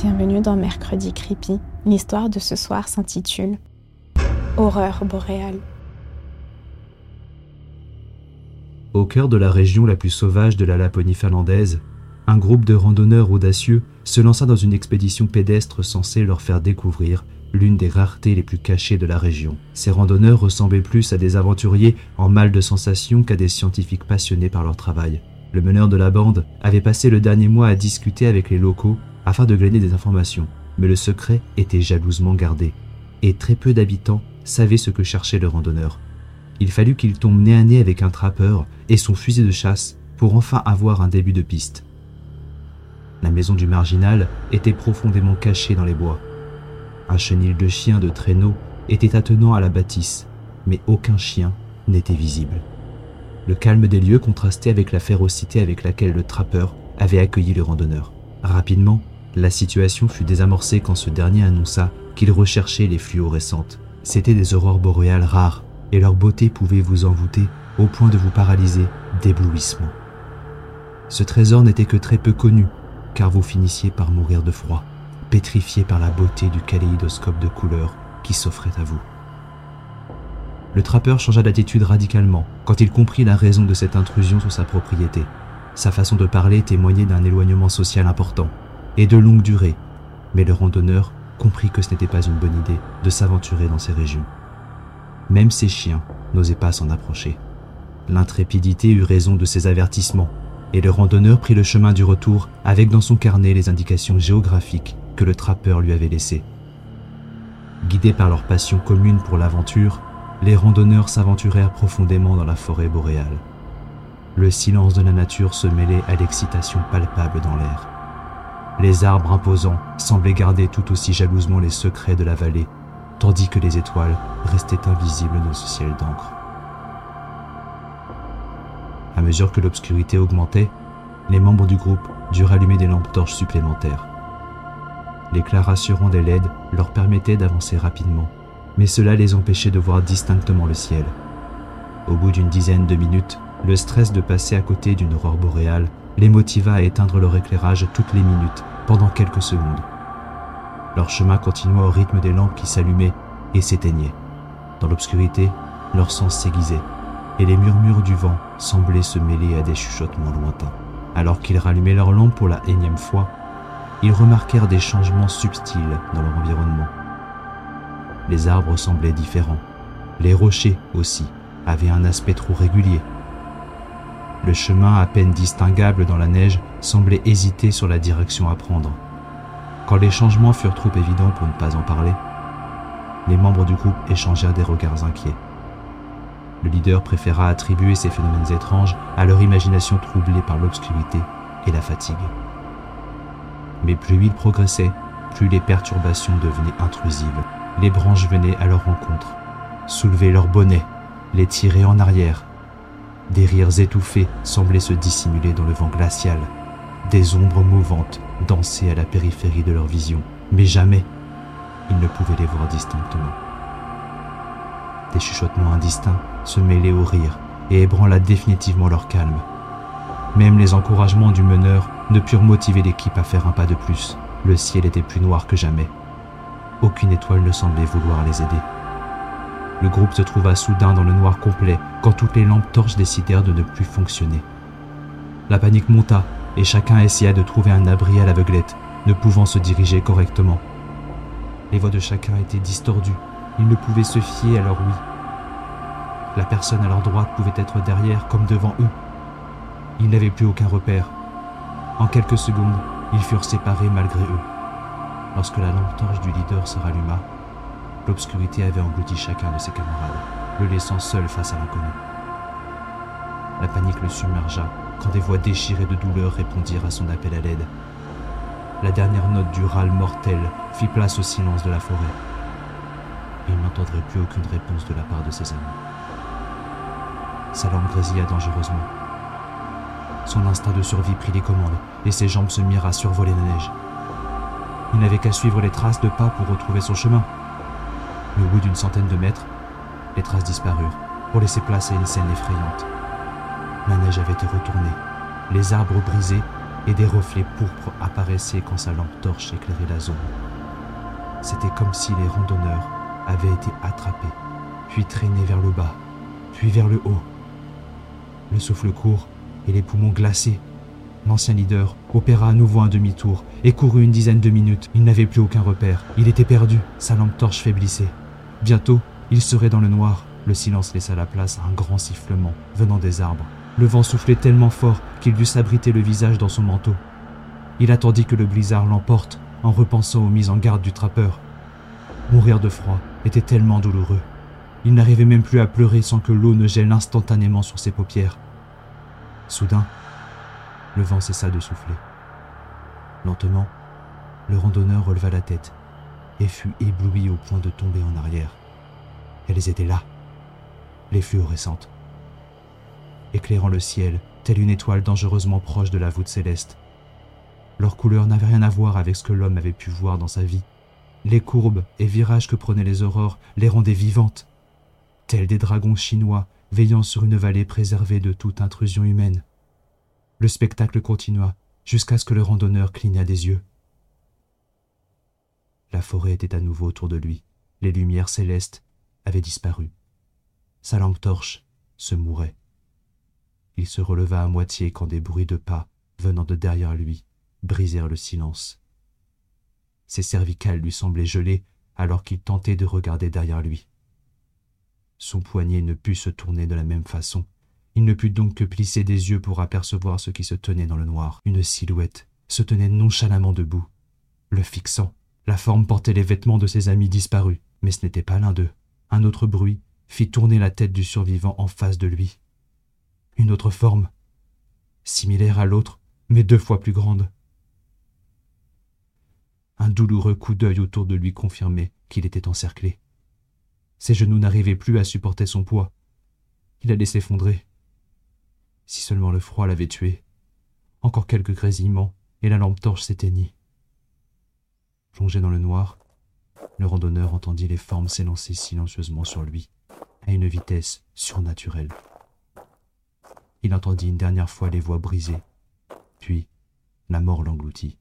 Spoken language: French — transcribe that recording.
Bienvenue dans Mercredi Creepy. L'histoire de ce soir s'intitule Horreur boréale. Au cœur de la région la plus sauvage de la Laponie finlandaise, un groupe de randonneurs audacieux se lança dans une expédition pédestre censée leur faire découvrir l'une des raretés les plus cachées de la région. Ces randonneurs ressemblaient plus à des aventuriers en mal de sensations qu'à des scientifiques passionnés par leur travail. Le meneur de la bande avait passé le dernier mois à discuter avec les locaux afin de glaner des informations, mais le secret était jalousement gardé, et très peu d'habitants savaient ce que cherchait le randonneur. Il fallut qu'il tombe nez à nez avec un trappeur et son fusil de chasse pour enfin avoir un début de piste. La maison du marginal était profondément cachée dans les bois. Un chenil de chiens de traîneau était attenant à la bâtisse, mais aucun chien n'était visible. Le calme des lieux contrastait avec la férocité avec laquelle le trappeur avait accueilli le randonneur. Rapidement, la situation fut désamorcée quand ce dernier annonça qu'il recherchait les fluorescentes. C'étaient des aurores boréales rares, et leur beauté pouvait vous envoûter au point de vous paralyser d'éblouissement. Ce trésor n'était que très peu connu, car vous finissiez par mourir de froid, pétrifié par la beauté du kaléidoscope de couleurs qui s'offrait à vous. Le trappeur changea d'attitude radicalement quand il comprit la raison de cette intrusion sur sa propriété. Sa façon de parler témoignait d'un éloignement social important, et de longue durée, mais le randonneur comprit que ce n'était pas une bonne idée de s'aventurer dans ces régions. Même ses chiens n'osaient pas s'en approcher. L'intrépidité eut raison de ses avertissements, et le randonneur prit le chemin du retour avec dans son carnet les indications géographiques que le trappeur lui avait laissées. Guidés par leur passion commune pour l'aventure, les randonneurs s'aventurèrent profondément dans la forêt boréale. Le silence de la nature se mêlait à l'excitation palpable dans l'air. Les arbres imposants semblaient garder tout aussi jalousement les secrets de la vallée, tandis que les étoiles restaient invisibles dans ce ciel d'encre. À mesure que l'obscurité augmentait, les membres du groupe durent allumer des lampes torches supplémentaires. L'éclat rassurant des LED leur permettait d'avancer rapidement, mais cela les empêchait de voir distinctement le ciel. Au bout d'une dizaine de minutes, le stress de passer à côté d'une aurore boréale les motiva à éteindre leur éclairage toutes les minutes, pendant quelques secondes. Leur chemin continua au rythme des lampes qui s'allumaient et s'éteignaient. Dans l'obscurité, leur sens s'aiguisait, et les murmures du vent semblaient se mêler à des chuchotements lointains. Alors qu'ils rallumaient leurs lampes pour la énième fois, ils remarquèrent des changements subtils dans leur environnement. Les arbres semblaient différents, les rochers aussi avaient un aspect trop régulier le chemin à peine distinguable dans la neige semblait hésiter sur la direction à prendre. Quand les changements furent trop évidents pour ne pas en parler, les membres du groupe échangèrent des regards inquiets. Le leader préféra attribuer ces phénomènes étranges à leur imagination troublée par l'obscurité et la fatigue. Mais plus ils progressaient, plus les perturbations devenaient intrusives. Les branches venaient à leur rencontre, soulever leurs bonnets, les tirer en arrière, des rires étouffés semblaient se dissimuler dans le vent glacial. Des ombres mouvantes dansaient à la périphérie de leur vision, mais jamais ils ne pouvaient les voir distinctement. Des chuchotements indistincts se mêlaient aux rires et ébranla définitivement leur calme. Même les encouragements du meneur ne purent motiver l'équipe à faire un pas de plus. Le ciel était plus noir que jamais. Aucune étoile ne semblait vouloir les aider. Le groupe se trouva soudain dans le noir complet quand toutes les lampes torches décidèrent de ne plus fonctionner. La panique monta et chacun essaya de trouver un abri à l'aveuglette, ne pouvant se diriger correctement. Les voix de chacun étaient distordues, ils ne pouvaient se fier à leur oui. La personne à leur droite pouvait être derrière comme devant eux. Ils n'avaient plus aucun repère. En quelques secondes, ils furent séparés malgré eux. Lorsque la lampe torche du leader se ralluma, L'obscurité avait englouti chacun de ses camarades, le laissant seul face à l'inconnu. La panique le submergea quand des voix déchirées de douleur répondirent à son appel à l'aide. La dernière note du râle mortel fit place au silence de la forêt. Il n'entendrait plus aucune réponse de la part de ses amis. Sa langue grésilla dangereusement. Son instinct de survie prit les commandes et ses jambes se mirent à survoler la neige. Il n'avait qu'à suivre les traces de pas pour retrouver son chemin au bout d'une centaine de mètres, les traces disparurent pour laisser place à une scène effrayante. La neige avait été retournée, les arbres brisés et des reflets pourpres apparaissaient quand sa lampe torche éclairait la zone. C'était comme si les randonneurs avaient été attrapés, puis traînés vers le bas, puis vers le haut. Le souffle court et les poumons glacés. L'ancien leader opéra à nouveau un demi-tour et courut une dizaine de minutes. Il n'avait plus aucun repère. Il était perdu. Sa lampe torche faiblissait. Bientôt, il serait dans le noir. Le silence laissa la place à un grand sifflement venant des arbres. Le vent soufflait tellement fort qu'il dut s'abriter le visage dans son manteau. Il attendit que le blizzard l'emporte en repensant aux mises en garde du trappeur. Mourir de froid était tellement douloureux. Il n'arrivait même plus à pleurer sans que l'eau ne gèle instantanément sur ses paupières. Soudain, le vent cessa de souffler. Lentement, le randonneur releva la tête et fut ébloui au point de tomber en arrière. Elles étaient là, les fluorescentes, éclairant le ciel, telle une étoile dangereusement proche de la voûte céleste. Leur couleur n'avait rien à voir avec ce que l'homme avait pu voir dans sa vie. Les courbes et virages que prenaient les aurores les rendaient vivantes, tels des dragons chinois veillant sur une vallée préservée de toute intrusion humaine. Le spectacle continua jusqu'à ce que le randonneur cligna des yeux. La forêt était à nouveau autour de lui, les lumières célestes avaient disparu. Sa lampe torche se mourait. Il se releva à moitié quand des bruits de pas venant de derrière lui brisèrent le silence. Ses cervicales lui semblaient gelées alors qu'il tentait de regarder derrière lui. Son poignet ne put se tourner de la même façon. Il ne put donc que plisser des yeux pour apercevoir ce qui se tenait dans le noir. Une silhouette se tenait nonchalamment debout, le fixant. La forme portait les vêtements de ses amis disparus, mais ce n'était pas l'un d'eux. Un autre bruit fit tourner la tête du survivant en face de lui. Une autre forme, similaire à l'autre, mais deux fois plus grande. Un douloureux coup d'œil autour de lui confirmait qu'il était encerclé. Ses genoux n'arrivaient plus à supporter son poids. Il allait s'effondrer. Si seulement le froid l'avait tué. Encore quelques grésillements, et la lampe torche s'éteignit. Plongé dans le noir, le randonneur entendit les formes s'élancer silencieusement sur lui, à une vitesse surnaturelle. Il entendit une dernière fois les voix brisées, puis la mort l'engloutit.